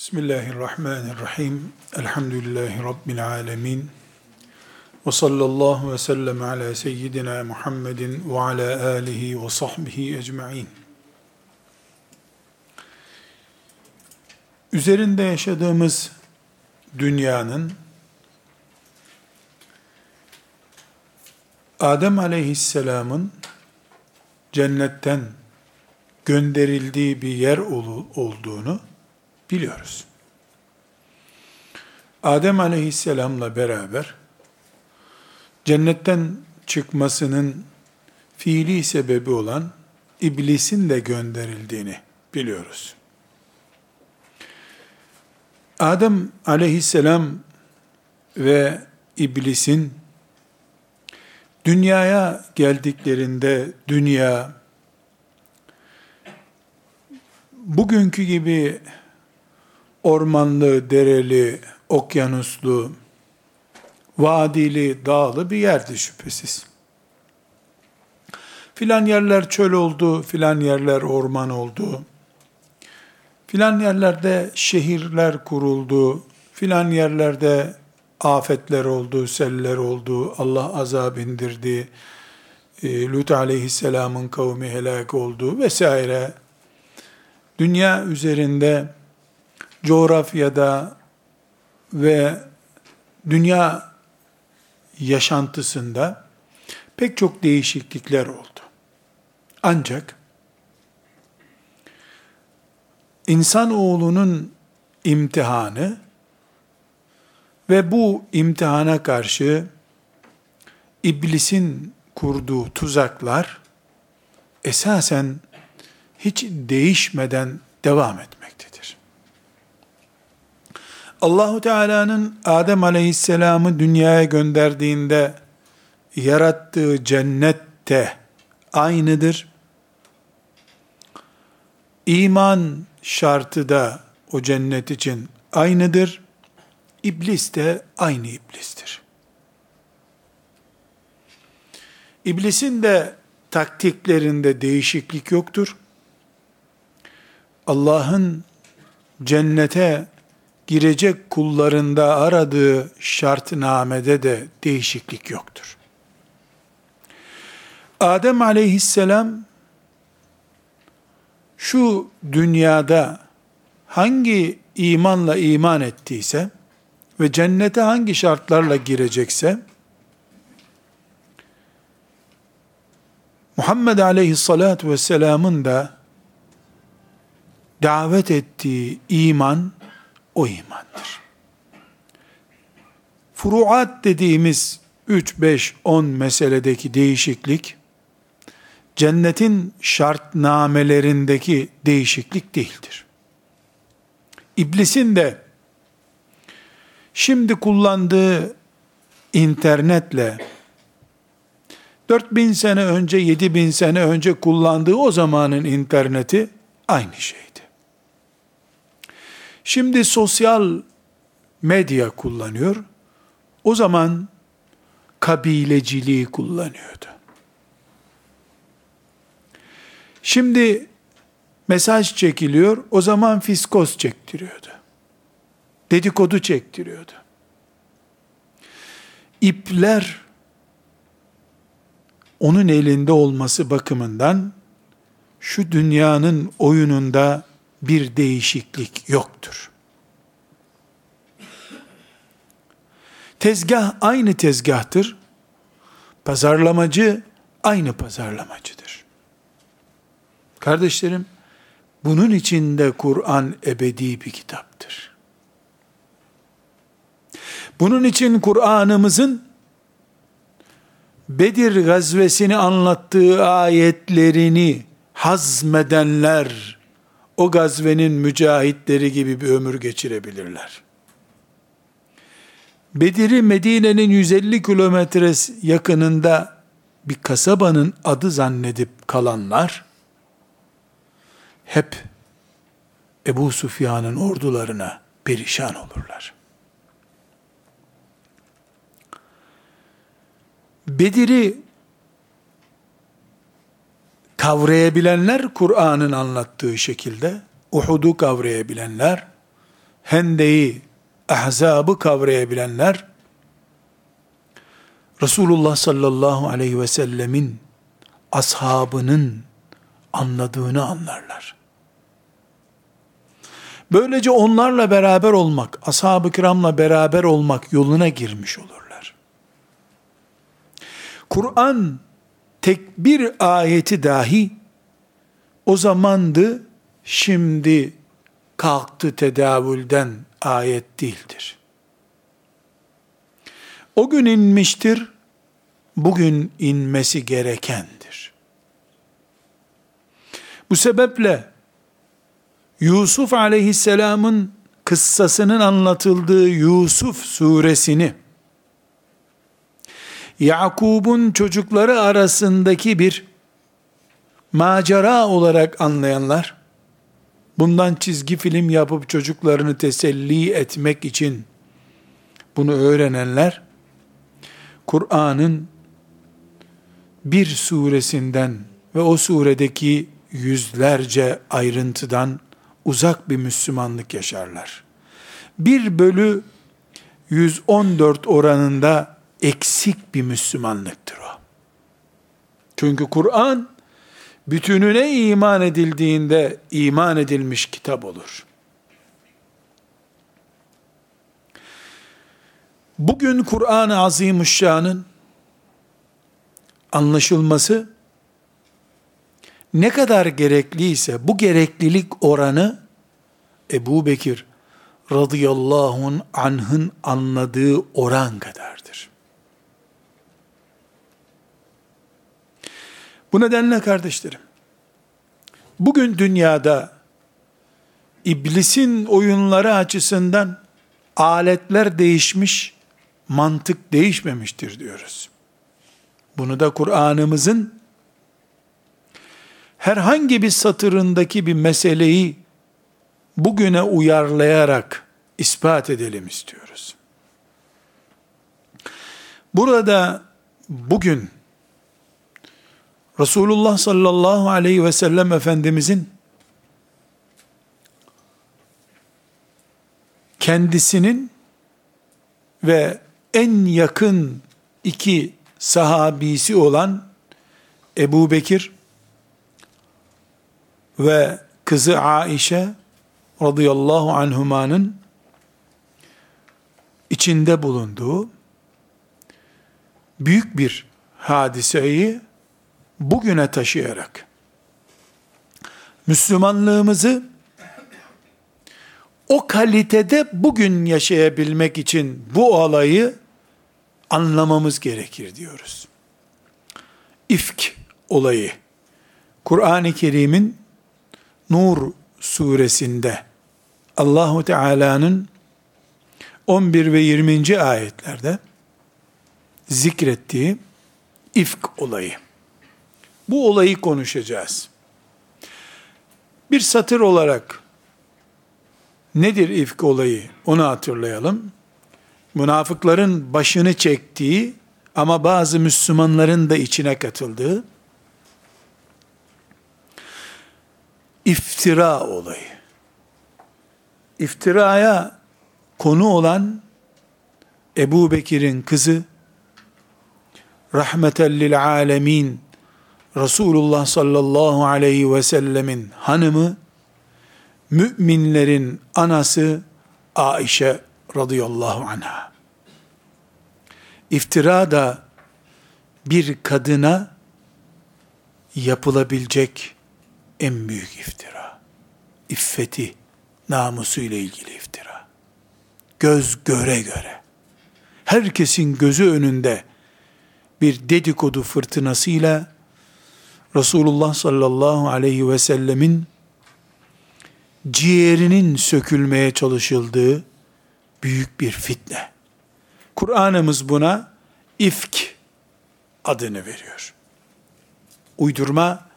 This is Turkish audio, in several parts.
Bismillahirrahmanirrahim. Elhamdülillahi Rabbil alemin. Ve sallallahu ve sellem ala seyyidina Muhammedin ve ala alihi ve sahbihi ecma'in. Üzerinde yaşadığımız dünyanın Adem aleyhisselamın cennetten gönderildiği bir yer olduğunu biliyoruz. Adem aleyhisselamla beraber cennetten çıkmasının fiili sebebi olan iblisin de gönderildiğini biliyoruz. Adem aleyhisselam ve iblisin dünyaya geldiklerinde dünya bugünkü gibi ormanlı, dereli, okyanuslu, vadili, dağlı bir yerdi şüphesiz. Filan yerler çöl oldu, filan yerler orman oldu. Filan yerlerde şehirler kuruldu, filan yerlerde afetler oldu, seller oldu, Allah azab indirdi, e, Lut aleyhisselamın kavmi helak oldu vesaire. Dünya üzerinde coğrafyada ve dünya yaşantısında pek çok değişiklikler oldu. Ancak insan oğlunun imtihanı ve bu imtihana karşı iblisin kurduğu tuzaklar esasen hiç değişmeden devam etmektedir. Allahu Teala'nın Adem Aleyhisselam'ı dünyaya gönderdiğinde yarattığı cennette aynıdır. İman şartı da o cennet için aynıdır. İblis de aynı iblistir. İblisin de taktiklerinde değişiklik yoktur. Allah'ın cennete girecek kullarında aradığı şartnamede de değişiklik yoktur. Adem aleyhisselam şu dünyada hangi imanla iman ettiyse ve cennete hangi şartlarla girecekse Muhammed aleyhissalatü vesselamın da davet ettiği iman o imandır. Furuat dediğimiz 3, 5, 10 meseledeki değişiklik, cennetin şartnamelerindeki değişiklik değildir. İblisin de şimdi kullandığı internetle 4000 sene önce, 7000 sene önce kullandığı o zamanın interneti aynı şeydi. Şimdi sosyal medya kullanıyor. O zaman kabileciliği kullanıyordu. Şimdi mesaj çekiliyor, o zaman fiskos çektiriyordu. Dedikodu çektiriyordu. İpler onun elinde olması bakımından şu dünyanın oyununda bir değişiklik yoktur. Tezgah aynı tezgahtır. Pazarlamacı aynı pazarlamacıdır. Kardeşlerim, bunun içinde Kur'an ebedi bir kitaptır. Bunun için Kur'an'ımızın Bedir gazvesini anlattığı ayetlerini hazmedenler o gazvenin mücahitleri gibi bir ömür geçirebilirler. Bedir'i Medine'nin 150 kilometre yakınında bir kasabanın adı zannedip kalanlar, hep Ebu Sufyan'ın ordularına perişan olurlar. Bedir'i kavrayabilenler Kur'an'ın anlattığı şekilde, Uhud'u kavrayabilenler, Hende'yi, Ahzab'ı kavrayabilenler, Resulullah sallallahu aleyhi ve sellemin ashabının anladığını anlarlar. Böylece onlarla beraber olmak, ashab-ı kiramla beraber olmak yoluna girmiş olurlar. Kur'an tek bir ayeti dahi o zamandı, şimdi kalktı tedavülden ayet değildir. O gün inmiştir, bugün inmesi gerekendir. Bu sebeple Yusuf aleyhisselamın kıssasının anlatıldığı Yusuf suresini Yakub'un çocukları arasındaki bir macera olarak anlayanlar, bundan çizgi film yapıp çocuklarını teselli etmek için bunu öğrenenler, Kur'an'ın bir suresinden ve o suredeki yüzlerce ayrıntıdan uzak bir Müslümanlık yaşarlar. Bir bölü 114 oranında eksik bir Müslümanlıktır o. Çünkü Kur'an bütününe iman edildiğinde iman edilmiş kitap olur. Bugün Kur'an-ı Azimuşşan'ın anlaşılması ne kadar gerekliyse bu gereklilik oranı Ebu Bekir radıyallahu anh'ın anladığı oran kadardır. Bu nedenle kardeşlerim, bugün dünyada iblisin oyunları açısından aletler değişmiş, mantık değişmemiştir diyoruz. Bunu da Kur'an'ımızın herhangi bir satırındaki bir meseleyi bugüne uyarlayarak ispat edelim istiyoruz. Burada bugün Resulullah sallallahu aleyhi ve sellem Efendimizin kendisinin ve en yakın iki sahabisi olan Ebu Bekir ve kızı Aişe radıyallahu anhumanın içinde bulunduğu büyük bir hadiseyi bugüne taşıyarak Müslümanlığımızı o kalitede bugün yaşayabilmek için bu olayı anlamamız gerekir diyoruz. İfk olayı Kur'an-ı Kerim'in Nur suresinde Allahu Teala'nın 11 ve 20. ayetlerde zikrettiği ifk olayı. Bu olayı konuşacağız. Bir satır olarak nedir ifk olayı onu hatırlayalım. Münafıkların başını çektiği ama bazı Müslümanların da içine katıldığı iftira olayı. İftiraya konu olan Ebu Bekir'in kızı rahmeten lil alemin Resulullah sallallahu aleyhi ve sellemin hanımı müminlerin anası Aişe radıyallahu anha. İftira da bir kadına yapılabilecek en büyük iftira. İffeti, namusu ile ilgili iftira. Göz göre göre. Herkesin gözü önünde bir dedikodu fırtınasıyla Resulullah sallallahu aleyhi ve sellemin ciğerinin sökülmeye çalışıldığı büyük bir fitne. Kur'an'ımız buna ifk adını veriyor. Uydurma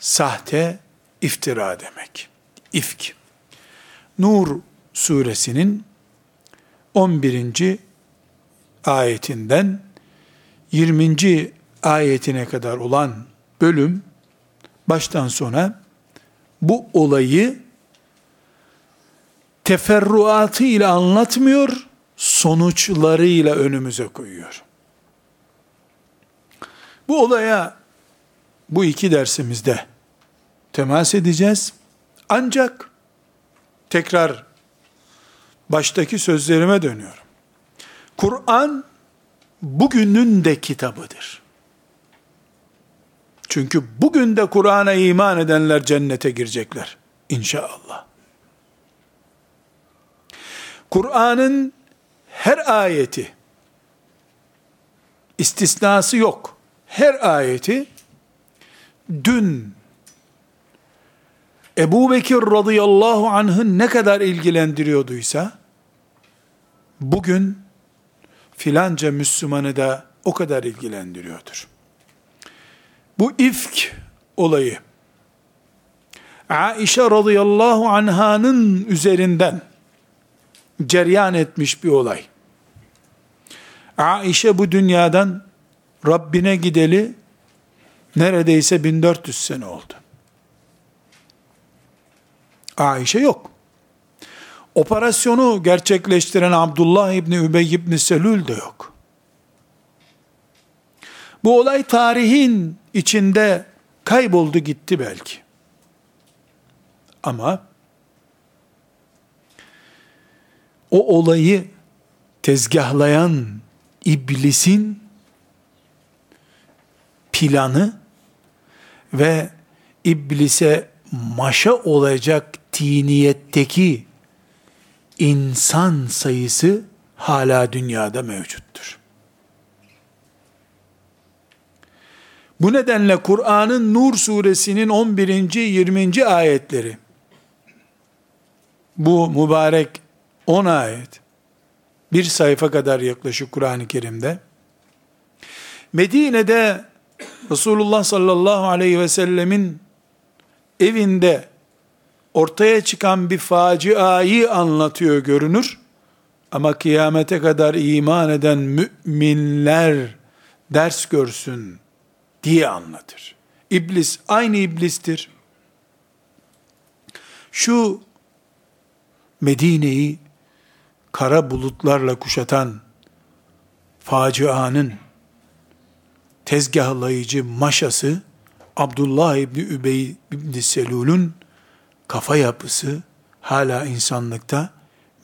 sahte, iftira demek. İfk. Nur suresinin 11. ayetinden 20. ayetine kadar olan bölüm baştan sona bu olayı teferruatıyla anlatmıyor, sonuçlarıyla önümüze koyuyor. Bu olaya bu iki dersimizde temas edeceğiz. Ancak tekrar baştaki sözlerime dönüyorum. Kur'an bugünün de kitabıdır. Çünkü bugün de Kur'an'a iman edenler cennete girecekler. İnşallah. Kur'an'ın her ayeti, istisnası yok. Her ayeti, dün Ebu Bekir radıyallahu anh'ın ne kadar ilgilendiriyorduysa, bugün filanca Müslümanı da o kadar ilgilendiriyordur. Bu ifk olayı, Aişe radıyallahu anhanın üzerinden ceryan etmiş bir olay. Aişe bu dünyadan Rabbine gideli neredeyse 1400 sene oldu. Aişe yok. Operasyonu gerçekleştiren Abdullah İbni Übey İbni Selül de yok. Bu olay tarihin içinde kayboldu gitti belki. Ama o olayı tezgahlayan iblisin planı ve iblise maşa olacak tiniyetteki insan sayısı hala dünyada mevcuttur. Bu nedenle Kur'an'ın Nur suresinin 11. 20. ayetleri bu mübarek 10 ayet bir sayfa kadar yaklaşık Kur'an-ı Kerim'de Medine'de Resulullah sallallahu aleyhi ve sellemin evinde ortaya çıkan bir faciayı anlatıyor görünür. Ama kıyamete kadar iman eden müminler ders görsün diye anlatır. İblis aynı iblistir. Şu Medine'yi kara bulutlarla kuşatan facianın tezgahlayıcı maşası Abdullah İbni Übey İbni Selul'ün kafa yapısı hala insanlıkta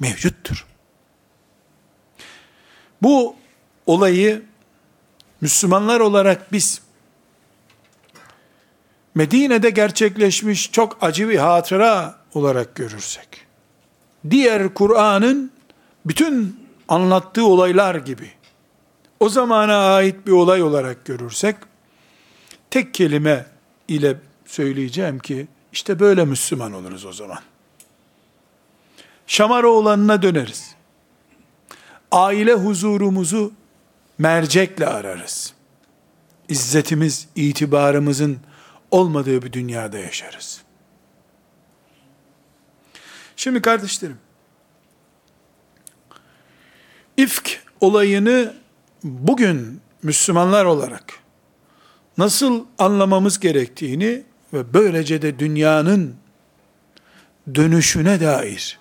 mevcuttur. Bu olayı Müslümanlar olarak biz Medine'de gerçekleşmiş çok acı bir hatıra olarak görürsek, diğer Kur'an'ın bütün anlattığı olaylar gibi, o zamana ait bir olay olarak görürsek, tek kelime ile söyleyeceğim ki, işte böyle Müslüman oluruz o zaman. Şamaroğlan'ına döneriz. Aile huzurumuzu mercekle ararız. İzzetimiz, itibarımızın olmadığı bir dünyada yaşarız. Şimdi kardeşlerim, ifk olayını bugün Müslümanlar olarak nasıl anlamamız gerektiğini ve böylece de dünyanın dönüşüne dair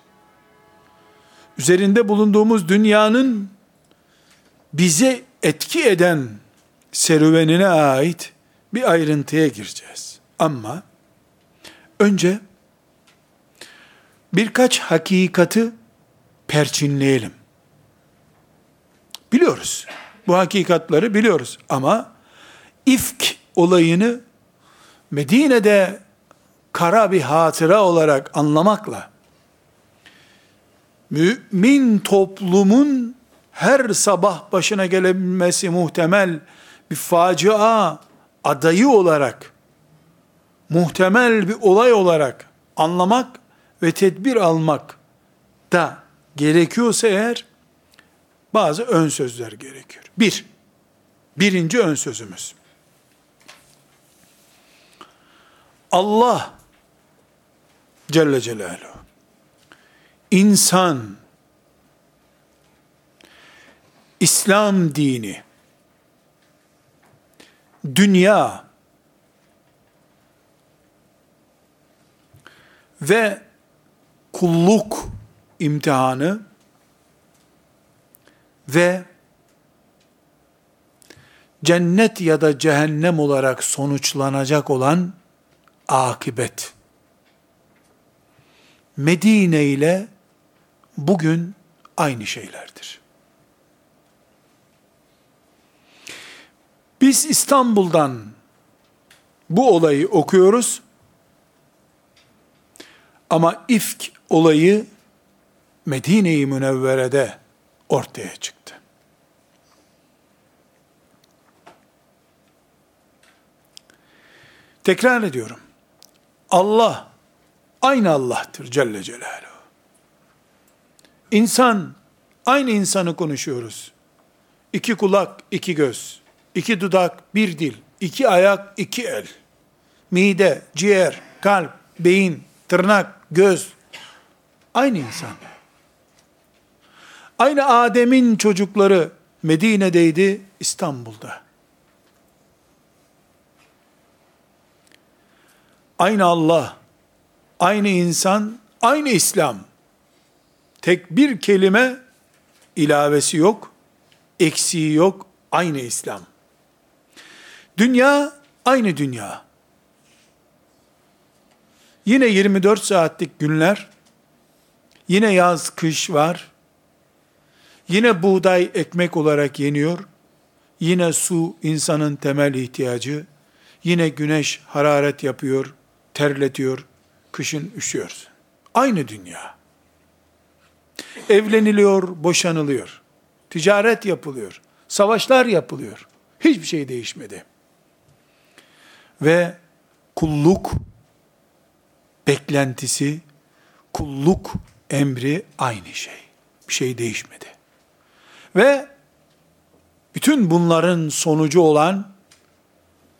üzerinde bulunduğumuz dünyanın bize etki eden serüvenine ait bir ayrıntıya gireceğiz. Ama önce birkaç hakikati perçinleyelim. Biliyoruz. Bu hakikatları biliyoruz ama ifk olayını Medine'de kara bir hatıra olarak anlamakla mümin toplumun her sabah başına gelebilmesi muhtemel bir facia adayı olarak muhtemel bir olay olarak anlamak ve tedbir almak da gerekiyorsa eğer bazı ön sözler gerekiyor. Bir, birinci ön sözümüz. Allah Celle Celaluhu insan İslam dini dünya ve kulluk imtihanı ve cennet ya da cehennem olarak sonuçlanacak olan akibet. Medine ile bugün aynı şeylerdir. Biz İstanbul'dan bu olayı okuyoruz. Ama ifk olayı Medine-i Münevvere'de ortaya çıktı. Tekrar ediyorum. Allah aynı Allah'tır Celle Celaluhu. İnsan, aynı insanı konuşuyoruz. İki kulak, iki göz, iki dudak, bir dil, iki ayak, iki el, mide, ciğer, kalp, beyin, tırnak, göz, aynı insan. Aynı Adem'in çocukları Medine'deydi, İstanbul'da. Aynı Allah, aynı insan, aynı İslam. Tek bir kelime ilavesi yok, eksiği yok, aynı İslam. Dünya aynı dünya. Yine 24 saatlik günler, yine yaz kış var, yine buğday ekmek olarak yeniyor, yine su insanın temel ihtiyacı, yine güneş hararet yapıyor, terletiyor, kışın üşüyorsun. Aynı dünya. Evleniliyor, boşanılıyor. Ticaret yapılıyor. Savaşlar yapılıyor. Hiçbir şey değişmedi. Ve kulluk beklentisi, kulluk emri aynı şey. Bir şey değişmedi. Ve bütün bunların sonucu olan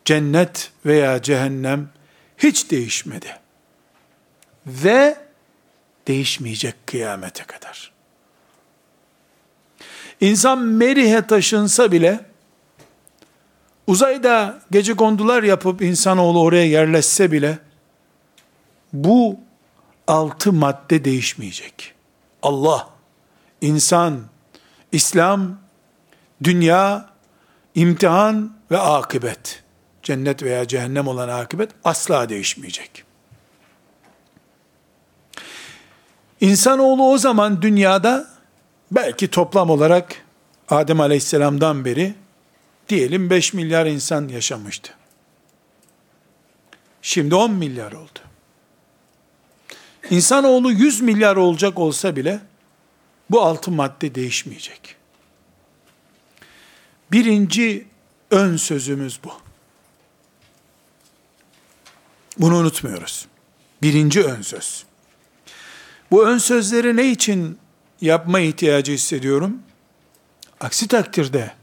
cennet veya cehennem hiç değişmedi. Ve değişmeyecek kıyamete kadar. İnsan Merih'e taşınsa bile, uzayda gece kondular yapıp insanoğlu oraya yerleşse bile, bu altı madde değişmeyecek. Allah, insan, İslam, dünya, imtihan ve akıbet. Cennet veya cehennem olan akıbet asla değişmeyecek. İnsanoğlu o zaman dünyada belki toplam olarak Adem Aleyhisselam'dan beri diyelim 5 milyar insan yaşamıştı. Şimdi 10 milyar oldu. İnsanoğlu 100 milyar olacak olsa bile bu altı madde değişmeyecek. Birinci ön sözümüz bu. Bunu unutmuyoruz. Birinci ön söz. Bu ön sözleri ne için yapma ihtiyacı hissediyorum? Aksi takdirde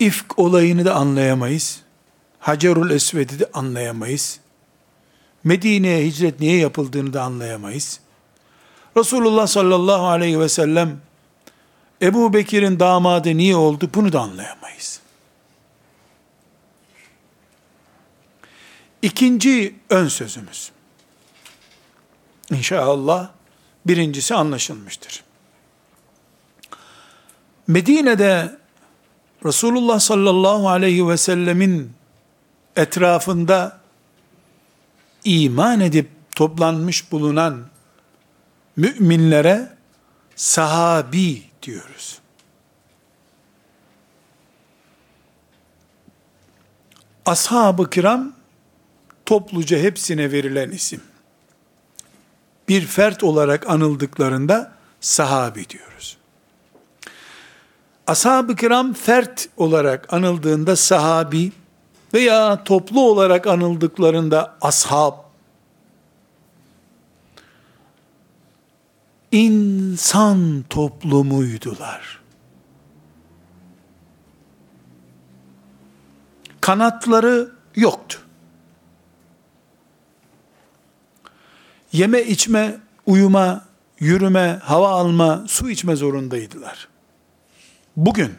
ifk olayını da anlayamayız. Hacerul Esved'i de anlayamayız. Medine'ye hicret niye yapıldığını da anlayamayız. Resulullah sallallahu aleyhi ve sellem Ebu Bekir'in damadı niye oldu bunu da anlayamayız. İkinci ön sözümüz. İnşallah birincisi anlaşılmıştır. Medine'de Resulullah sallallahu aleyhi ve sellemin etrafında iman edip toplanmış bulunan müminlere sahabi diyoruz. Ashab-ı kiram topluca hepsine verilen isim. Bir fert olarak anıldıklarında sahabi diyoruz. Ashab-ı kiram fert olarak anıldığında sahabi veya toplu olarak anıldıklarında ashab insan toplumuydular. Kanatları yoktu. Yeme içme, uyuma, yürüme, hava alma, su içme zorundaydılar. Bugün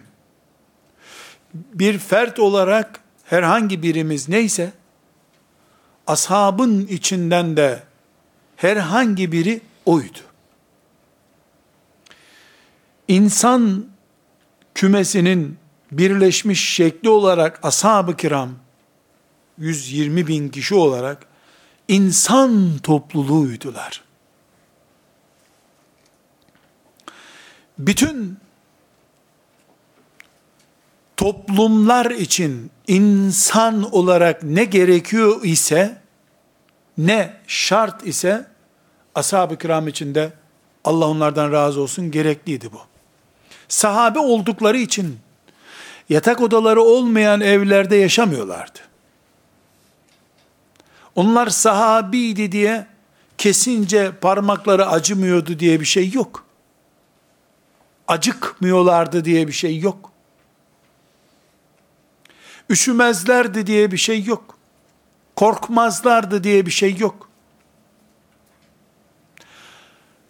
bir fert olarak herhangi birimiz neyse, ashabın içinden de herhangi biri oydu. insan kümesinin birleşmiş şekli olarak ashab-ı kiram 120 bin kişi olarak insan topluluğuydular. Bütün toplumlar için insan olarak ne gerekiyor ise, ne şart ise, ashab-ı kiram içinde Allah onlardan razı olsun gerekliydi bu. Sahabe oldukları için yatak odaları olmayan evlerde yaşamıyorlardı. Onlar sahabiydi diye kesince parmakları acımıyordu diye bir şey yok. Acıkmıyorlardı diye bir şey yok. Üşümezlerdi diye bir şey yok. Korkmazlardı diye bir şey yok.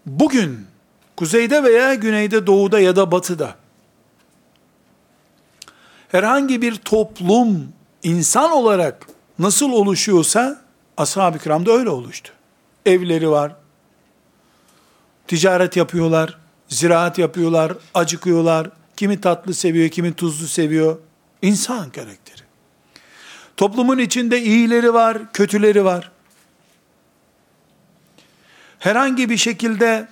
Bugün kuzeyde veya güneyde, doğuda ya da batıda herhangi bir toplum insan olarak nasıl oluşuyorsa ashab-ı kiramda öyle oluştu. Evleri var, ticaret yapıyorlar, ziraat yapıyorlar, acıkıyorlar, kimi tatlı seviyor, kimi tuzlu seviyor. İnsan karakteri. Toplumun içinde iyileri var, kötüleri var. Herhangi bir şekilde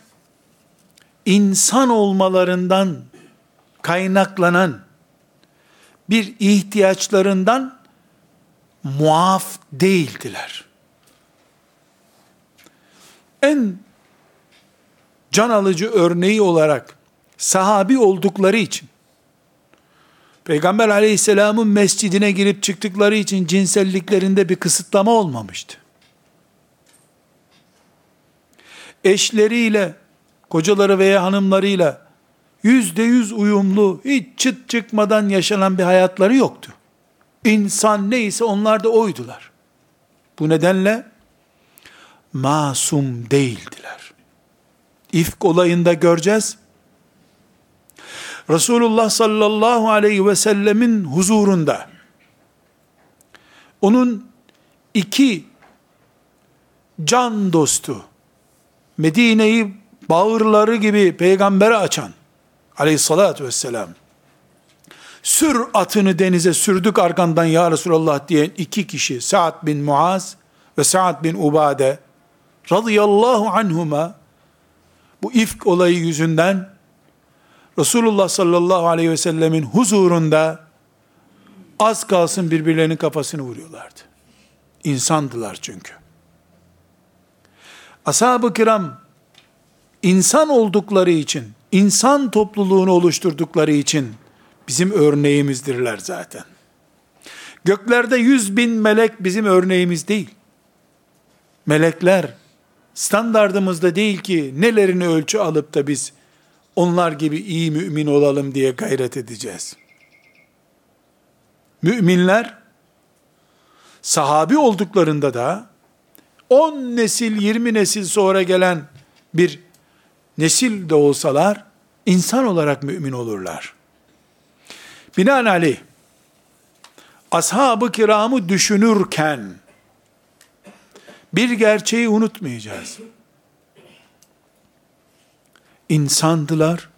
insan olmalarından kaynaklanan bir ihtiyaçlarından muaf değildiler. En can alıcı örneği olarak sahabi oldukları için Peygamber aleyhisselamın mescidine girip çıktıkları için cinselliklerinde bir kısıtlama olmamıştı. Eşleriyle, kocaları veya hanımlarıyla yüzde yüz uyumlu, hiç çıt çıkmadan yaşanan bir hayatları yoktu. İnsan neyse onlar da oydular. Bu nedenle masum değildiler. İfk olayında göreceğiz. Resulullah sallallahu aleyhi ve sellemin huzurunda onun iki can dostu Medine'yi bağırları gibi peygambere açan aleyhissalatü vesselam sür atını denize sürdük arkandan ya Resulallah diyen iki kişi Sa'd bin Muaz ve Sa'd bin Ubade radıyallahu anhuma bu ifk olayı yüzünden Resulullah sallallahu aleyhi ve sellemin huzurunda az kalsın birbirlerinin kafasını vuruyorlardı. İnsandılar çünkü. Ashab-ı kiram insan oldukları için, insan topluluğunu oluşturdukları için bizim örneğimizdirler zaten. Göklerde yüz bin melek bizim örneğimiz değil. Melekler standardımızda değil ki nelerini ölçü alıp da biz onlar gibi iyi mümin olalım diye gayret edeceğiz. Müminler sahabi olduklarında da 10 nesil 20 nesil sonra gelen bir nesil de olsalar insan olarak mümin olurlar. Binaenaleyh ashab-ı kiramı düşünürken bir gerçeği unutmayacağız. İnsandılar,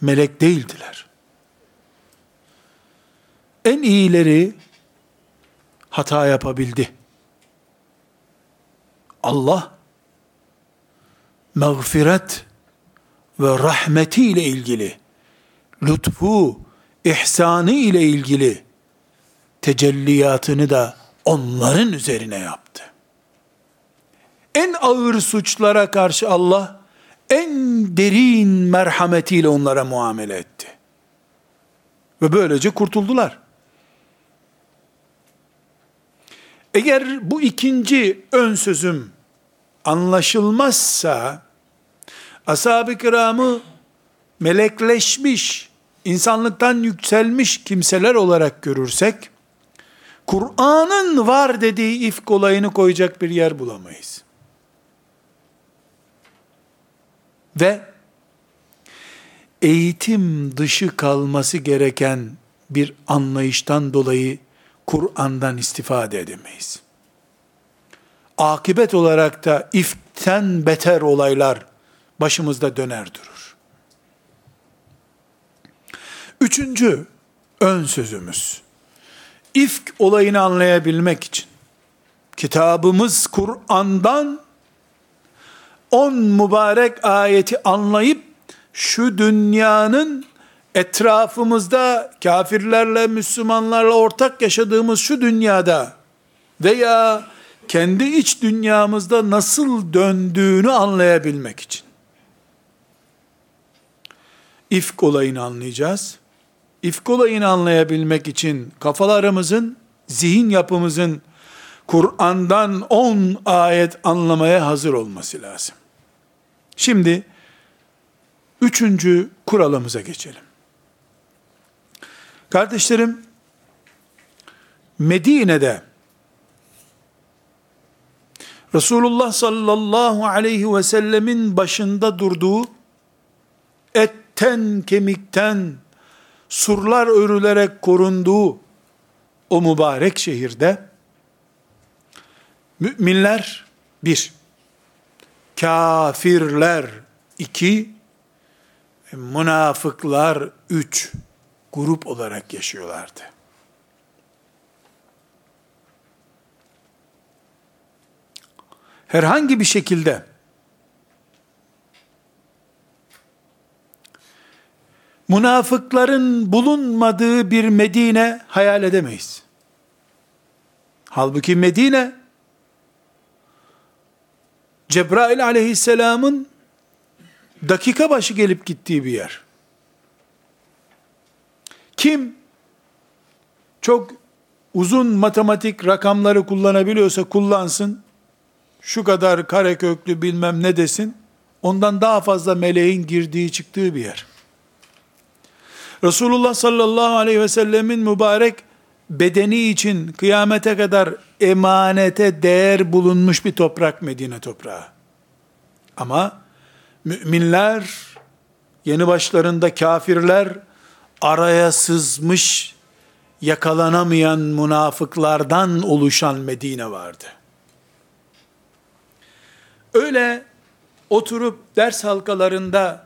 melek değildiler. En iyileri hata yapabildi. Allah mağfiret ve rahmeti ile ilgili, lütfu, ihsanı ile ilgili tecelliyatını da onların üzerine yaptı. En ağır suçlara karşı Allah en derin merhametiyle onlara muamele etti. Ve böylece kurtuldular. Eğer bu ikinci ön sözüm anlaşılmazsa, ashab-ı kiramı melekleşmiş, insanlıktan yükselmiş kimseler olarak görürsek, Kur'an'ın var dediği ifk olayını koyacak bir yer bulamayız. Ve eğitim dışı kalması gereken bir anlayıştan dolayı Kur'an'dan istifade edemeyiz. Akibet olarak da iften beter olaylar başımızda döner durur. Üçüncü ön sözümüz. İfk olayını anlayabilmek için kitabımız Kur'an'dan on mübarek ayeti anlayıp şu dünyanın etrafımızda kafirlerle, Müslümanlarla ortak yaşadığımız şu dünyada veya kendi iç dünyamızda nasıl döndüğünü anlayabilmek için. İfk olayını anlayacağız. İfk olayını anlayabilmek için kafalarımızın, zihin yapımızın Kur'an'dan 10 ayet anlamaya hazır olması lazım. Şimdi üçüncü kuralımıza geçelim. Kardeşlerim, Medine'de Resulullah sallallahu aleyhi ve sellemin başında durduğu etten kemikten surlar örülerek korunduğu o mübarek şehirde müminler bir, kafirler iki, münafıklar üç grup olarak yaşıyorlardı. Herhangi bir şekilde münafıkların bulunmadığı bir Medine hayal edemeyiz. Halbuki Medine Cebrail aleyhisselamın dakika başı gelip gittiği bir yer. Kim çok uzun matematik rakamları kullanabiliyorsa kullansın. Şu kadar kare köklü bilmem ne desin. Ondan daha fazla meleğin girdiği çıktığı bir yer. Resulullah sallallahu aleyhi ve sellemin mübarek bedeni için kıyamete kadar emanete değer bulunmuş bir toprak Medine toprağı. Ama müminler, yeni başlarında kafirler, araya sızmış, yakalanamayan münafıklardan oluşan Medine vardı. Öyle oturup ders halkalarında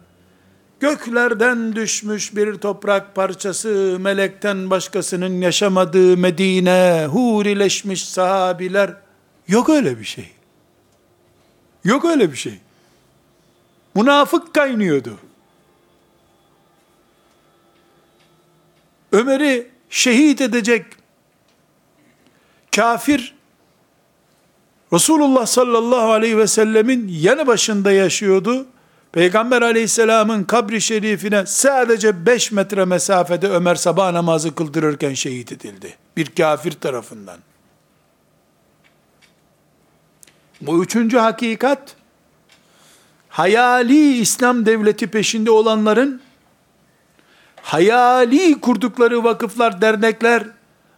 göklerden düşmüş bir toprak parçası, melekten başkasının yaşamadığı Medine, hurileşmiş sahabiler, yok öyle bir şey. Yok öyle bir şey. Münafık kaynıyordu. Ömer'i şehit edecek kafir Resulullah sallallahu aleyhi ve sellemin yanı başında yaşıyordu. Peygamber aleyhisselamın kabri şerifine sadece 5 metre mesafede Ömer sabah namazı kıldırırken şehit edildi. Bir kafir tarafından. Bu üçüncü hakikat, hayali İslam devleti peşinde olanların, hayali kurdukları vakıflar, dernekler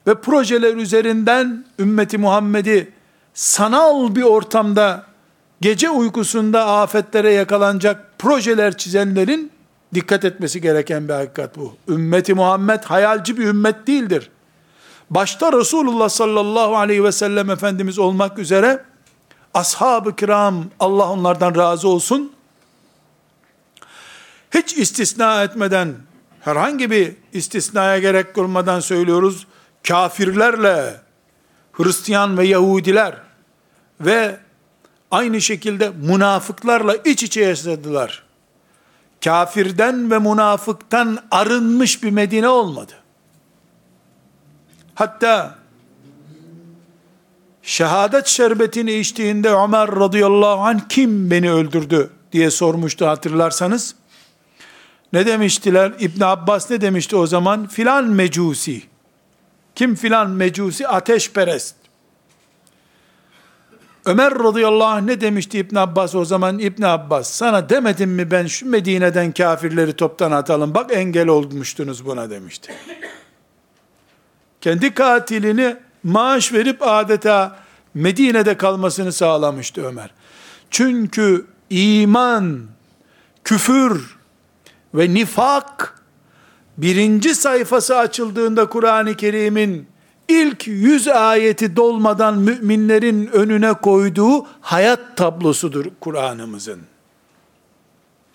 ve projeler üzerinden ümmeti Muhammed'i sanal bir ortamda gece uykusunda afetlere yakalanacak projeler çizenlerin dikkat etmesi gereken bir hakikat bu. Ümmeti Muhammed hayalci bir ümmet değildir. Başta Resulullah sallallahu aleyhi ve sellem Efendimiz olmak üzere ashab-ı kiram Allah onlardan razı olsun hiç istisna etmeden herhangi bir istisnaya gerek olmadan söylüyoruz kafirlerle Hristiyan ve Yahudiler ve aynı şekilde münafıklarla iç içe yaşadılar. Kafirden ve münafıktan arınmış bir Medine olmadı. Hatta şehadet şerbetini içtiğinde Ömer radıyallahu anh kim beni öldürdü diye sormuştu hatırlarsanız. Ne demiştiler? İbn Abbas ne demişti o zaman? Filan mecusi. Kim filan mecusi? Ateşperest. Ömer radıyallahu anh ne demişti İbn Abbas o zaman? İbn Abbas sana demedim mi ben şu Medine'den kafirleri toptan atalım. Bak engel olmuştunuz buna demişti. Kendi katilini maaş verip adeta Medine'de kalmasını sağlamıştı Ömer. Çünkü iman, küfür ve nifak birinci sayfası açıldığında Kur'an-ı Kerim'in ilk yüz ayeti dolmadan müminlerin önüne koyduğu hayat tablosudur Kur'an'ımızın.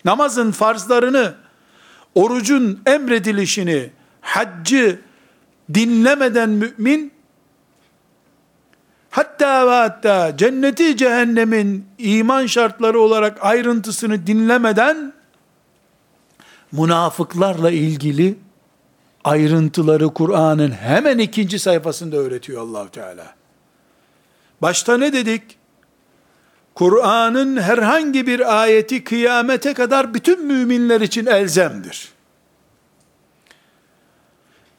Namazın farzlarını orucun emredilişini, haccı dinlemeden mümin, hatta ve hatta cenneti cehennemin iman şartları olarak ayrıntısını dinlemeden, münafıklarla ilgili ayrıntıları Kur'an'ın hemen ikinci sayfasında öğretiyor allah Teala. Başta ne dedik? Kur'an'ın herhangi bir ayeti kıyamete kadar bütün müminler için elzemdir.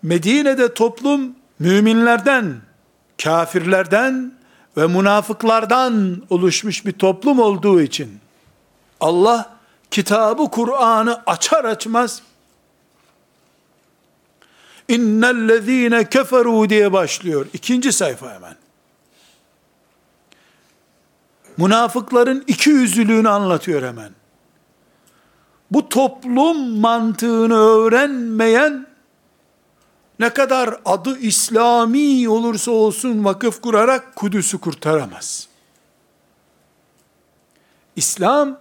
Medine'de toplum müminlerden, kafirlerden ve münafıklardan oluşmuş bir toplum olduğu için Allah kitabı Kur'an'ı açar açmaz İnnellezîne keferû diye başlıyor. İkinci sayfa hemen. Münafıkların iki yüzlülüğünü anlatıyor hemen. Bu toplum mantığını öğrenmeyen ne kadar adı İslami olursa olsun vakıf kurarak Kudüs'ü kurtaramaz. İslam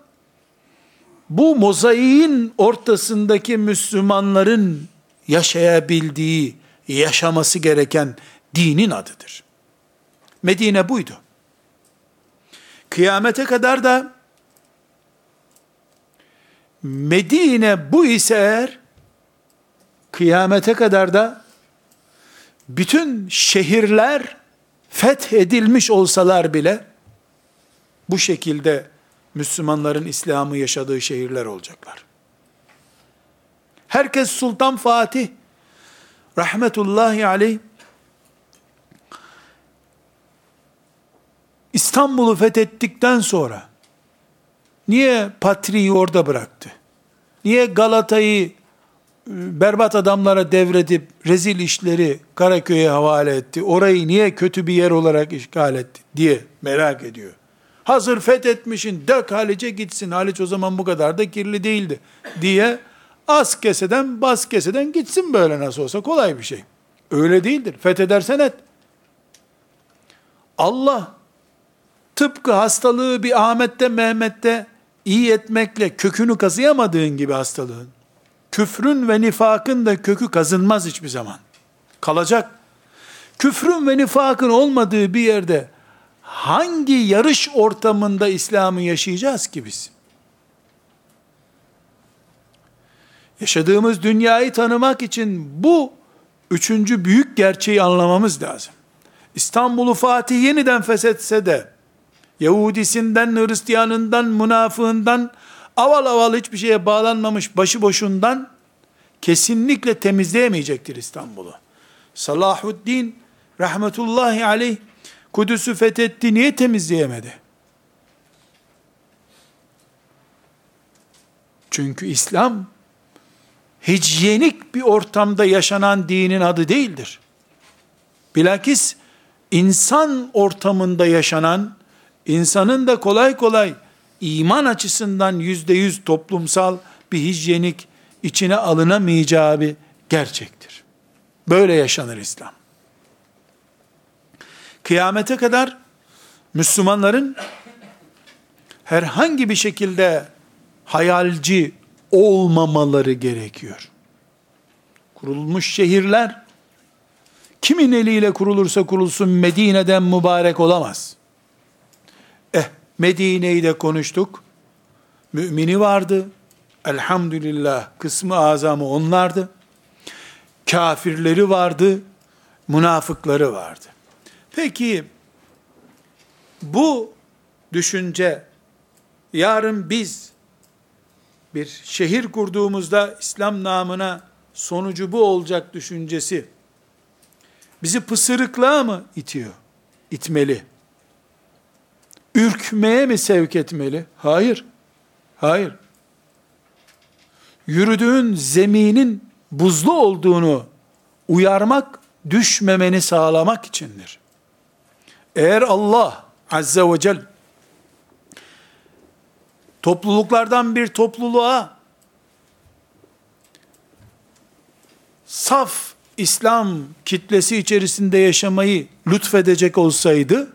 bu mozaiğin ortasındaki Müslümanların yaşayabildiği, yaşaması gereken dinin adıdır. Medine buydu. Kıyamete kadar da Medine bu ise eğer kıyamete kadar da bütün şehirler fethedilmiş olsalar bile bu şekilde Müslümanların İslam'ı yaşadığı şehirler olacaklar. Herkes Sultan Fatih rahmetullahi aleyh İstanbul'u fethettikten sonra niye Patri'yi orada bıraktı? Niye Galata'yı berbat adamlara devredip rezil işleri Karaköy'e havale etti? Orayı niye kötü bir yer olarak işgal etti diye merak ediyor. Hazır fethetmişin dök Haliç'e gitsin. Haliç o zaman bu kadar da kirli değildi diye az keseden bas keseden gitsin böyle nasıl olsa kolay bir şey. Öyle değildir. Fethedersen et. Allah tıpkı hastalığı bir Ahmet'te Mehmet'te iyi etmekle kökünü kazıyamadığın gibi hastalığın, küfrün ve nifakın da kökü kazınmaz hiçbir zaman. Kalacak. Küfrün ve nifakın olmadığı bir yerde hangi yarış ortamında İslam'ı yaşayacağız ki biz? Yaşadığımız dünyayı tanımak için bu üçüncü büyük gerçeği anlamamız lazım. İstanbul'u Fatih yeniden feshetse de, Yahudisinden, Hristiyanından, münafığından, aval aval hiçbir şeye bağlanmamış başıboşundan, kesinlikle temizleyemeyecektir İstanbul'u. Salahuddin, rahmetullahi aleyh, Kudüs'ü fethetti, niye temizleyemedi? Çünkü İslam, hijyenik bir ortamda yaşanan dinin adı değildir. Bilakis insan ortamında yaşanan, insanın da kolay kolay iman açısından yüzde yüz toplumsal bir hijyenik içine alınamayacağı bir gerçektir. Böyle yaşanır İslam. Kıyamete kadar Müslümanların herhangi bir şekilde hayalci olmamaları gerekiyor. Kurulmuş şehirler, kimin eliyle kurulursa kurulsun Medine'den mübarek olamaz. Eh, Medine'yi de konuştuk. Mümini vardı. Elhamdülillah kısmı azamı onlardı. Kafirleri vardı. Münafıkları vardı. Peki bu düşünce yarın biz bir şehir kurduğumuzda İslam namına sonucu bu olacak düşüncesi bizi pısırıklığa mı itiyor? İtmeli. Ürkmeye mi sevk etmeli? Hayır. Hayır. Yürüdüğün zeminin buzlu olduğunu uyarmak, düşmemeni sağlamak içindir. Eğer Allah Azze ve Celle topluluklardan bir topluluğa saf İslam kitlesi içerisinde yaşamayı lütfedecek olsaydı,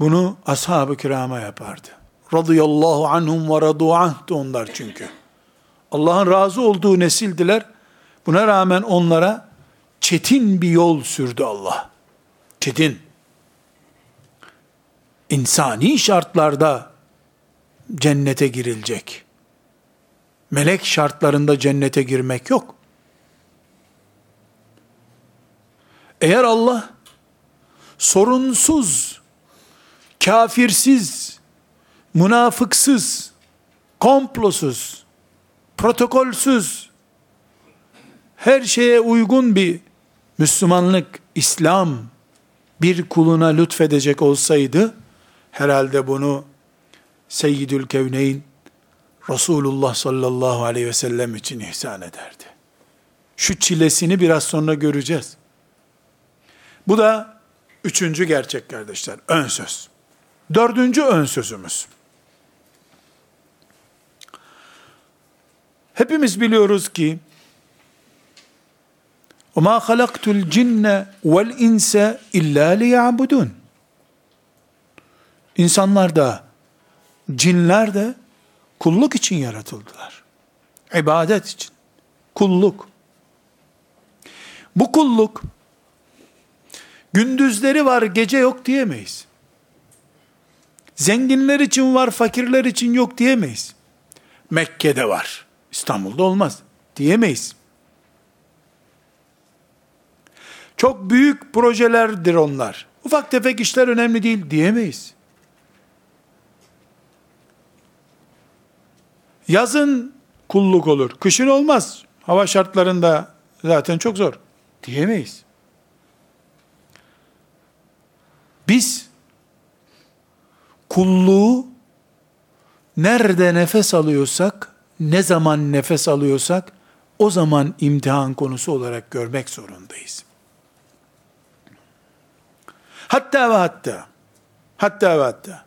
bunu ashab-ı kirama yapardı. Radıyallahu anhum ve radu onlar çünkü. Allah'ın razı olduğu nesildiler. Buna rağmen onlara çetin bir yol sürdü Allah. Çetin. İnsani şartlarda cennete girilecek. Melek şartlarında cennete girmek yok. Eğer Allah sorunsuz, kafirsiz, münafıksız, komplosuz, protokolsüz, her şeye uygun bir Müslümanlık, İslam bir kuluna lütfedecek olsaydı, herhalde bunu Seyyidül Kevneyn, Resulullah sallallahu aleyhi ve sellem için ihsan ederdi. Şu çilesini biraz sonra göreceğiz. Bu da üçüncü gerçek kardeşler, ön söz. Dördüncü ön sözümüz. Hepimiz biliyoruz ki وَمَا خَلَقْتُ الْجِنَّ وَالْاِنْسَ اِلَّا لِيَعْبُدُونَ İnsanlar da, cinler de kulluk için yaratıldılar. İbadet için. Kulluk. Bu kulluk, gündüzleri var, gece yok diyemeyiz. Zenginler için var, fakirler için yok diyemeyiz. Mekke'de var, İstanbul'da olmaz diyemeyiz. Çok büyük projelerdir onlar. Ufak tefek işler önemli değil diyemeyiz. Yazın kulluk olur, kışın olmaz. Hava şartlarında zaten çok zor diyemeyiz. Biz kulluğu nerede nefes alıyorsak, ne zaman nefes alıyorsak, o zaman imtihan konusu olarak görmek zorundayız. Hatta ve hatta, hatta ve hatta,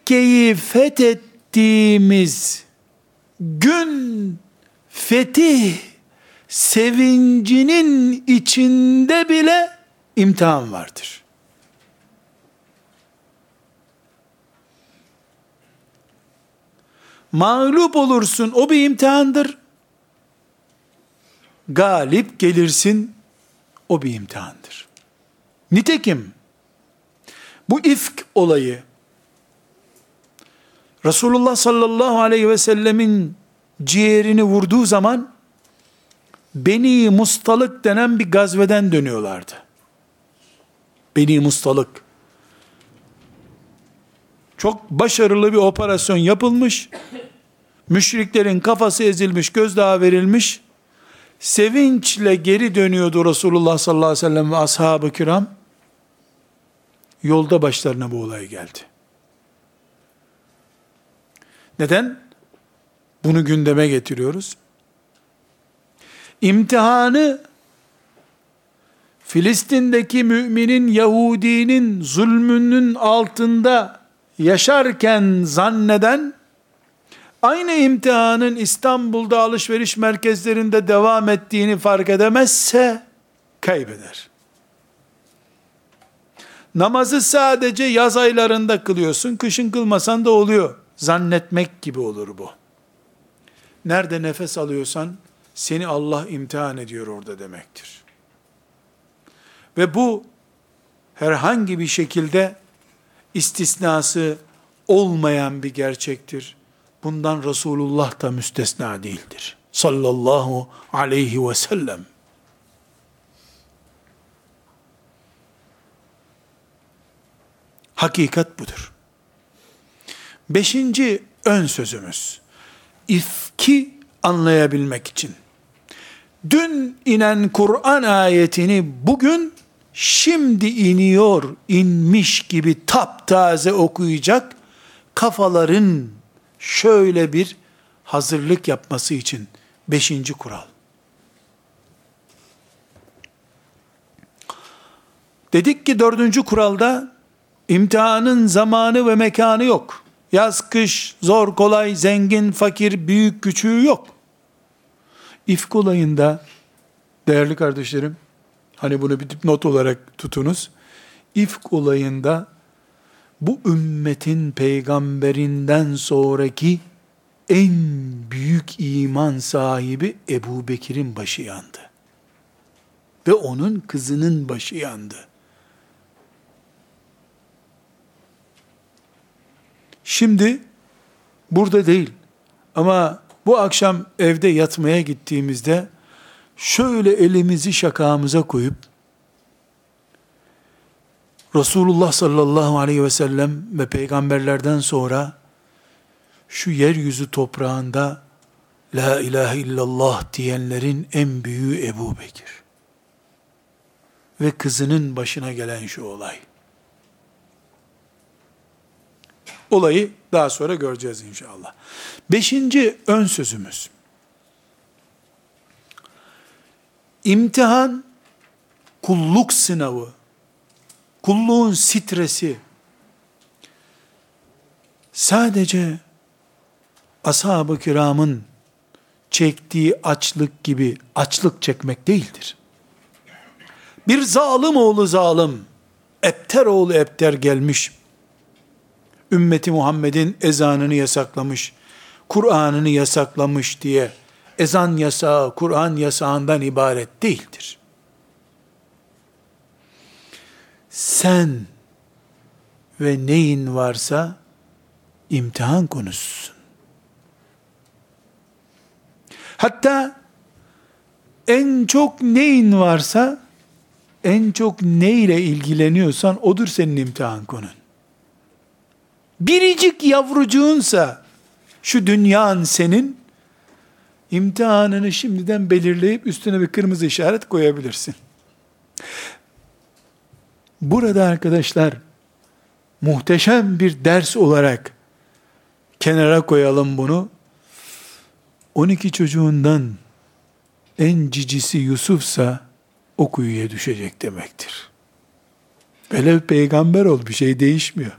Mekke'yi fethettiğimiz gün fetih sevincinin içinde bile imtihan vardır. Mağlup olursun o bir imtihandır. Galip gelirsin o bir imtihandır. Nitekim bu ifk olayı Resulullah sallallahu aleyhi ve sellemin ciğerini vurduğu zaman Beni Mustalık denen bir gazveden dönüyorlardı. Beni Mustalık. Çok başarılı bir operasyon yapılmış. Müşriklerin kafası ezilmiş, gözdağı verilmiş. Sevinçle geri dönüyordu Resulullah sallallahu aleyhi ve sellem ve ashab-ı kiram. Yolda başlarına bu olay geldi. Neden? Bunu gündeme getiriyoruz. İmtihanı Filistin'deki müminin Yahudinin zulmünün altında yaşarken zanneden aynı imtihanın İstanbul'da alışveriş merkezlerinde devam ettiğini fark edemezse kaybeder. Namazı sadece yaz aylarında kılıyorsun, kışın kılmasan da oluyor. Zannetmek gibi olur bu. Nerede nefes alıyorsan seni Allah imtihan ediyor orada demektir. Ve bu herhangi bir şekilde istisnası olmayan bir gerçektir. Bundan Resulullah da müstesna değildir. Sallallahu aleyhi ve sellem. Hakikat budur. Beşinci ön sözümüz, ifki anlayabilmek için. Dün inen Kur'an ayetini bugün şimdi iniyor, inmiş gibi taptaze okuyacak kafaların şöyle bir hazırlık yapması için beşinci kural. Dedik ki dördüncü kuralda imtihanın zamanı ve mekanı yok. Yaz, kış, zor, kolay, zengin, fakir, büyük, küçüğü yok. İfk olayında, değerli kardeşlerim, hani bunu bir not olarak tutunuz. İfk olayında, bu ümmetin peygamberinden sonraki en büyük iman sahibi Ebu Bekir'in başı yandı. Ve onun kızının başı yandı. Şimdi burada değil ama bu akşam evde yatmaya gittiğimizde şöyle elimizi şakağımıza koyup Resulullah sallallahu aleyhi ve sellem ve peygamberlerden sonra şu yeryüzü toprağında La ilahe illallah diyenlerin en büyüğü Ebu Bekir. Ve kızının başına gelen şu olay. Olayı daha sonra göreceğiz inşallah. Beşinci ön sözümüz. İmtihan, kulluk sınavı, kulluğun stresi, sadece ashab-ı kiramın çektiği açlık gibi açlık çekmek değildir. Bir zalim oğlu zalim, Epter oğlu Epter gelmiş, ümmeti Muhammed'in ezanını yasaklamış, Kur'an'ını yasaklamış diye, ezan yasağı, Kur'an yasağından ibaret değildir. Sen ve neyin varsa imtihan konususun. Hatta en çok neyin varsa, en çok neyle ilgileniyorsan odur senin imtihan konun. Biricik yavrucuğunsa, şu dünyan senin, imtihanını şimdiden belirleyip üstüne bir kırmızı işaret koyabilirsin. Burada arkadaşlar, muhteşem bir ders olarak kenara koyalım bunu. 12 çocuğundan en cicisi Yusuf'sa o düşecek demektir. Velev peygamber ol bir şey değişmiyor.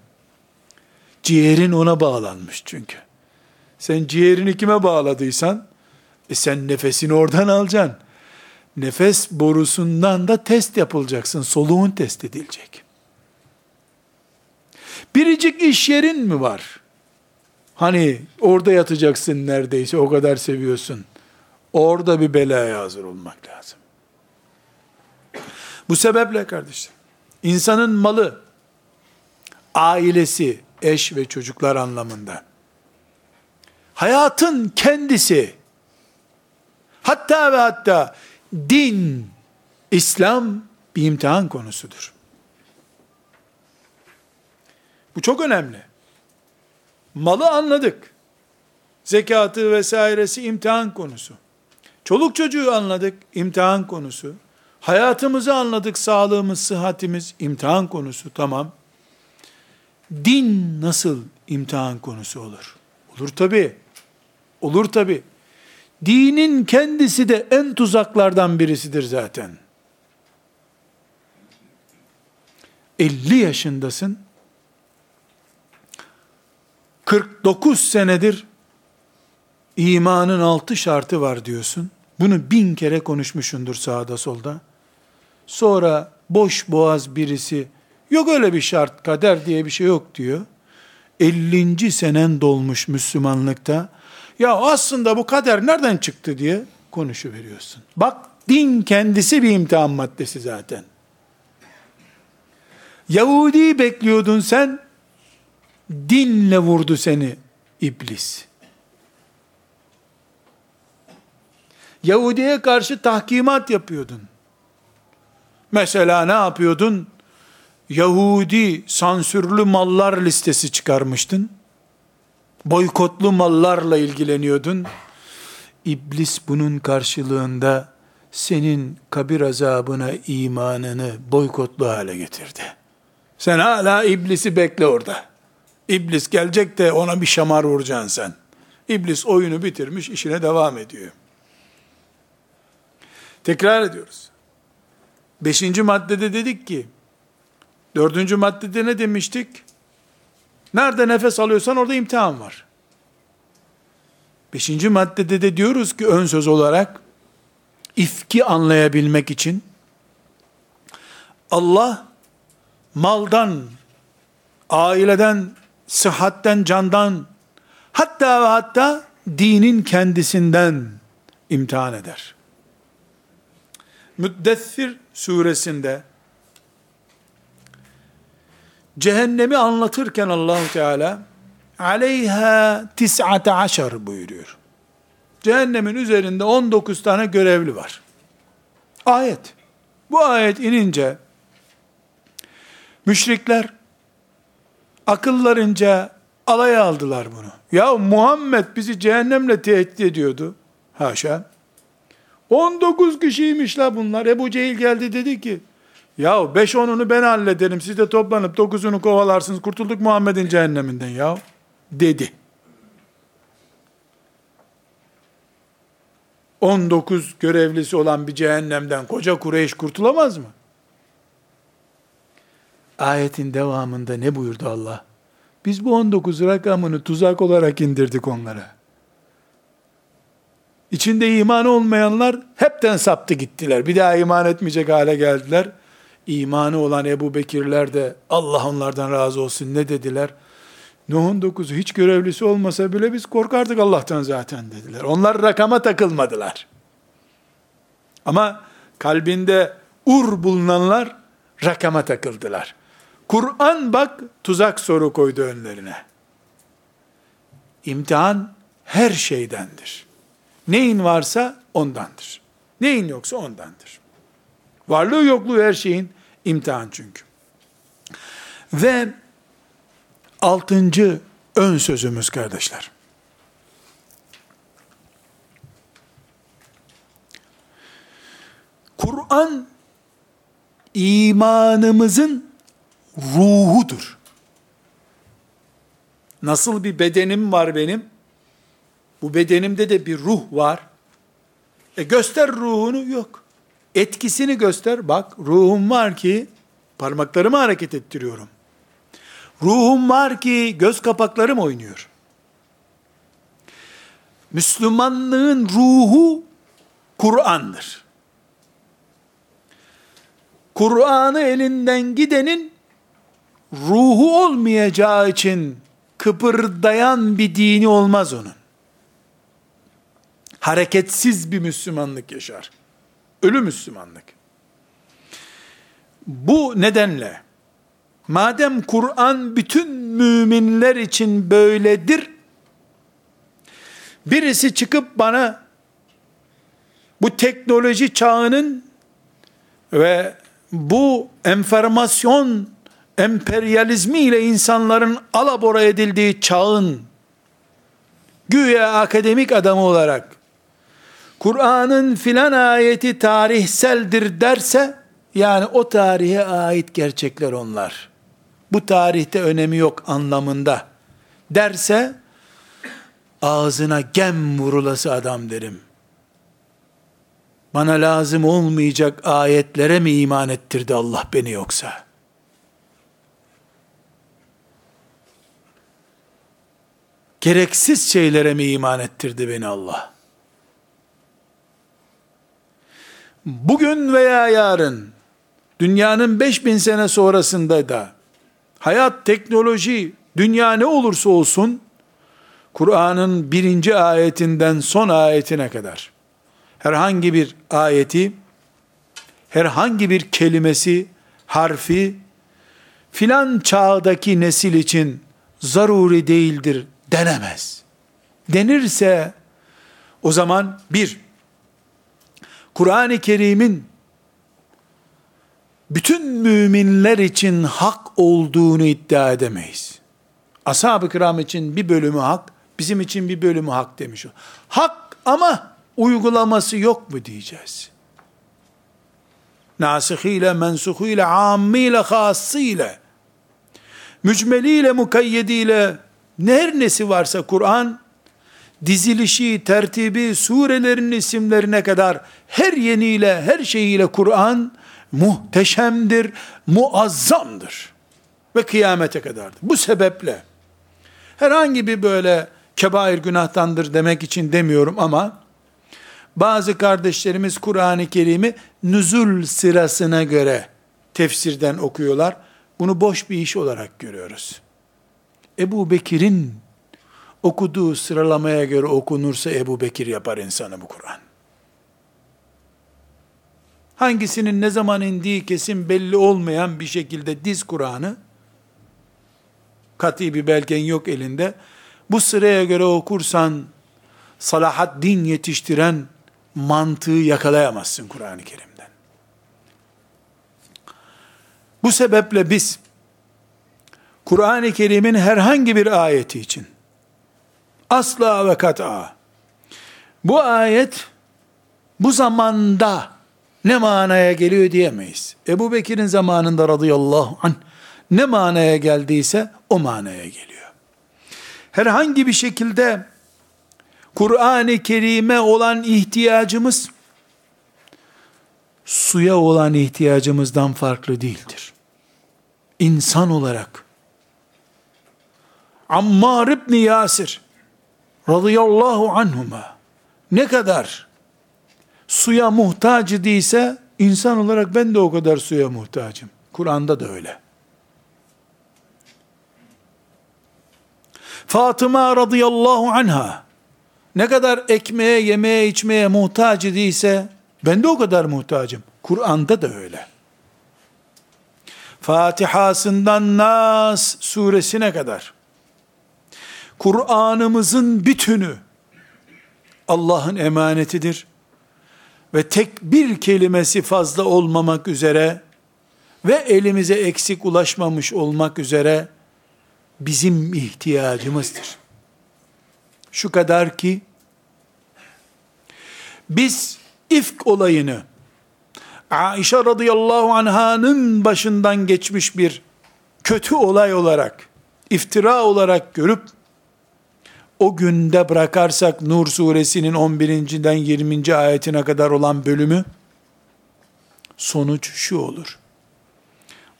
Ciğerin ona bağlanmış çünkü. Sen ciğerini kime bağladıysan, e sen nefesini oradan alacaksın. Nefes borusundan da test yapılacaksın. Soluğun test edilecek. Biricik iş yerin mi var? Hani orada yatacaksın neredeyse o kadar seviyorsun. Orada bir belaya hazır olmak lazım. Bu sebeple kardeşler, insanın malı, ailesi, eş ve çocuklar anlamında, hayatın kendisi, hatta ve hatta din, İslam bir imtihan konusudur. Bu çok önemli. Malı anladık. Zekatı vesairesi imtihan konusu. Çoluk çocuğu anladık, imtihan konusu. Hayatımızı anladık, sağlığımız, sıhhatimiz imtihan konusu, tamam. Din nasıl imtihan konusu olur? Olur tabi. Olur tabi. Dinin kendisi de en tuzaklardan birisidir zaten. 50 yaşındasın, 49 senedir imanın altı şartı var diyorsun. Bunu bin kere konuşmuşundur sağda solda. Sonra boş boğaz birisi yok öyle bir şart kader diye bir şey yok diyor. 50. senen dolmuş Müslümanlıkta. Ya aslında bu kader nereden çıktı diye konuşu veriyorsun. Bak din kendisi bir imtihan maddesi zaten. Yahudi bekliyordun sen, dinle vurdu seni iblis. Yahudi'ye karşı tahkimat yapıyordun. Mesela ne yapıyordun? Yahudi sansürlü mallar listesi çıkarmıştın. Boykotlu mallarla ilgileniyordun. İblis bunun karşılığında senin kabir azabına imanını boykotlu hale getirdi. Sen hala iblisi bekle orada. İblis gelecek de ona bir şamar vuracaksın sen. İblis oyunu bitirmiş, işine devam ediyor. Tekrar ediyoruz. Beşinci maddede dedik ki, dördüncü maddede ne demiştik? Nerede nefes alıyorsan orada imtihan var. Beşinci maddede de diyoruz ki ön söz olarak, ifki anlayabilmek için, Allah maldan, aileden, sıhhatten, candan, hatta ve hatta dinin kendisinden imtihan eder. Müddessir suresinde cehennemi anlatırken Allahu Teala aleyha tis'ate aşar buyuruyor. Cehennemin üzerinde 19 tane görevli var. Ayet. Bu ayet inince müşrikler akıllarınca alaya aldılar bunu. Ya Muhammed bizi cehennemle tehdit ediyordu. Haşa. 19 kişiymiş la bunlar. Ebu Cehil geldi dedi ki, ya 5-10'unu ben hallederim. Siz de toplanıp 9'unu kovalarsınız. Kurtulduk Muhammed'in cehenneminden ya. Dedi. 19 görevlisi olan bir cehennemden koca Kureyş kurtulamaz mı? Ayetin devamında ne buyurdu Allah? Biz bu 19 rakamını tuzak olarak indirdik onlara. İçinde iman olmayanlar hepten saptı gittiler. Bir daha iman etmeyecek hale geldiler. İmanı olan Ebu Bekirler de Allah onlardan razı olsun ne dediler? Nuh'un dokuzu hiç görevlisi olmasa bile biz korkardık Allah'tan zaten dediler. Onlar rakama takılmadılar. Ama kalbinde ur bulunanlar rakama takıldılar. Kur'an bak tuzak soru koydu önlerine. İmtihan her şeydendir. Neyin varsa ondandır. Neyin yoksa ondandır. Varlığı yokluğu her şeyin imtihan çünkü. Ve altıncı ön sözümüz kardeşler. Kur'an imanımızın ruhudur. Nasıl bir bedenim var benim? Bu bedenimde de bir ruh var. E göster ruhunu yok. Etkisini göster. Bak ruhum var ki parmaklarımı hareket ettiriyorum. Ruhum var ki göz kapaklarım oynuyor. Müslümanlığın ruhu Kur'an'dır. Kur'an'ı elinden gidenin ruhu olmayacağı için kıpırdayan bir dini olmaz onun. Hareketsiz bir Müslümanlık yaşar. Ölü Müslümanlık. Bu nedenle madem Kur'an bütün müminler için böyledir, birisi çıkıp bana bu teknoloji çağının ve bu enformasyon emperyalizmi ile insanların alabora edildiği çağın güya akademik adamı olarak Kur'an'ın filan ayeti tarihseldir derse yani o tarihe ait gerçekler onlar. Bu tarihte önemi yok anlamında derse ağzına gem vurulası adam derim. Bana lazım olmayacak ayetlere mi iman ettirdi Allah beni yoksa? Gereksiz şeylere mi iman ettirdi beni Allah? Bugün veya yarın dünyanın 5000 sene sonrasında da hayat, teknoloji, dünya ne olursa olsun Kur'an'ın birinci ayetinden son ayetine kadar herhangi bir ayeti, herhangi bir kelimesi, harfi filan çağdaki nesil için zaruri değildir denemez. Denirse o zaman bir, Kur'an-ı Kerim'in bütün müminler için hak olduğunu iddia edemeyiz. Ashab-ı kiram için bir bölümü hak, bizim için bir bölümü hak demiş o. Hak ama uygulaması yok mu diyeceğiz. Nasihiyle, mensuhiyle, ammiyle, hassıyla, mücmeliyle, mukayyediyle, her nesi varsa Kur'an, dizilişi, tertibi, surelerin isimlerine kadar her yeniyle, her şeyiyle Kur'an muhteşemdir, muazzamdır. Ve kıyamete kadardır. Bu sebeple herhangi bir böyle kebair günahtandır demek için demiyorum ama bazı kardeşlerimiz Kur'an-ı Kerim'i nüzul sırasına göre tefsirden okuyorlar. Bunu boş bir iş olarak görüyoruz. Ebu Bekir'in okuduğu sıralamaya göre okunursa Ebu Bekir yapar insanı bu Kur'an. Hangisinin ne zaman indiği kesin belli olmayan bir şekilde diz Kur'an'ı, kat'i bir belgen yok elinde, bu sıraya göre okursan, salahat din yetiştiren mantığı yakalayamazsın Kur'an-ı Kerim'den. Bu sebeple biz, Kur'an-ı Kerim'in herhangi bir ayeti için, asla ve kat'a, bu ayet, bu zamanda, ne manaya geliyor diyemeyiz. Ebu Bekir'in zamanında radıyallahu anh, ne manaya geldiyse o manaya geliyor. Herhangi bir şekilde Kur'an-ı Kerim'e olan ihtiyacımız suya olan ihtiyacımızdan farklı değildir. İnsan olarak Ammar ibn Yasir radıyallahu anhuma ne kadar suya muhtaç idiyse insan olarak ben de o kadar suya muhtacım. Kur'an'da da öyle. Fatıma radıyallahu anha ne kadar ekmeğe, yemeğe, içmeye muhtaç idiyse ben de o kadar muhtacım. Kur'an'da da öyle. Fatihasından Nas suresine kadar Kur'an'ımızın bütünü Allah'ın emanetidir ve tek bir kelimesi fazla olmamak üzere ve elimize eksik ulaşmamış olmak üzere bizim ihtiyacımızdır. Şu kadar ki biz ifk olayını Aişe radıyallahu anhanın başından geçmiş bir kötü olay olarak, iftira olarak görüp o günde bırakarsak Nur suresinin 11.den 20. ayetine kadar olan bölümü sonuç şu olur.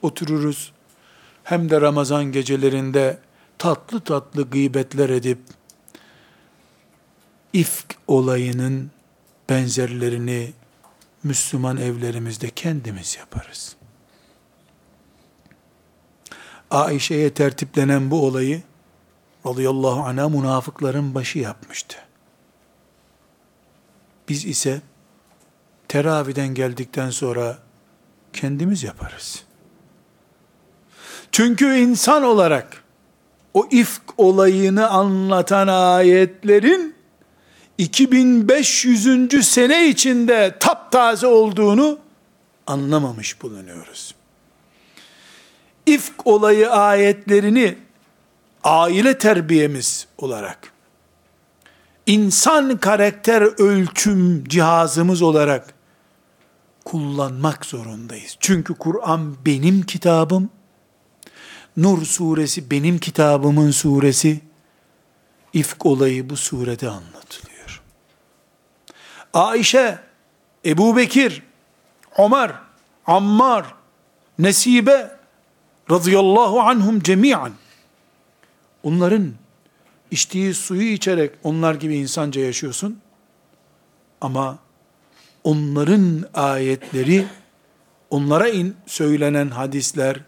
Otururuz hem de Ramazan gecelerinde tatlı tatlı gıybetler edip ifk olayının benzerlerini Müslüman evlerimizde kendimiz yaparız. Aişe'ye tertiplenen bu olayı radıyallahu anh'a münafıkların başı yapmıştı. Biz ise teraviden geldikten sonra kendimiz yaparız. Çünkü insan olarak o ifk olayını anlatan ayetlerin 2500. sene içinde taptaze olduğunu anlamamış bulunuyoruz. İfk olayı ayetlerini aile terbiyemiz olarak, insan karakter ölçüm cihazımız olarak kullanmak zorundayız. Çünkü Kur'an benim kitabım, Nur suresi benim kitabımın suresi, ifk olayı bu surede anlatılıyor. Ayşe, Ebu Bekir, Ömer, Ammar, Nesibe radıyallahu anhum cemiyen Onların içtiği suyu içerek onlar gibi insanca yaşıyorsun. Ama onların ayetleri, onlara in, söylenen hadisler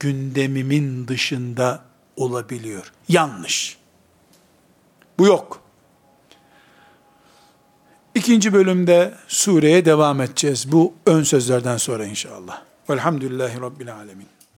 gündemimin dışında olabiliyor. Yanlış. Bu yok. İkinci bölümde sureye devam edeceğiz. Bu ön sözlerden sonra inşallah. Velhamdülillahi Rabbil Alemin.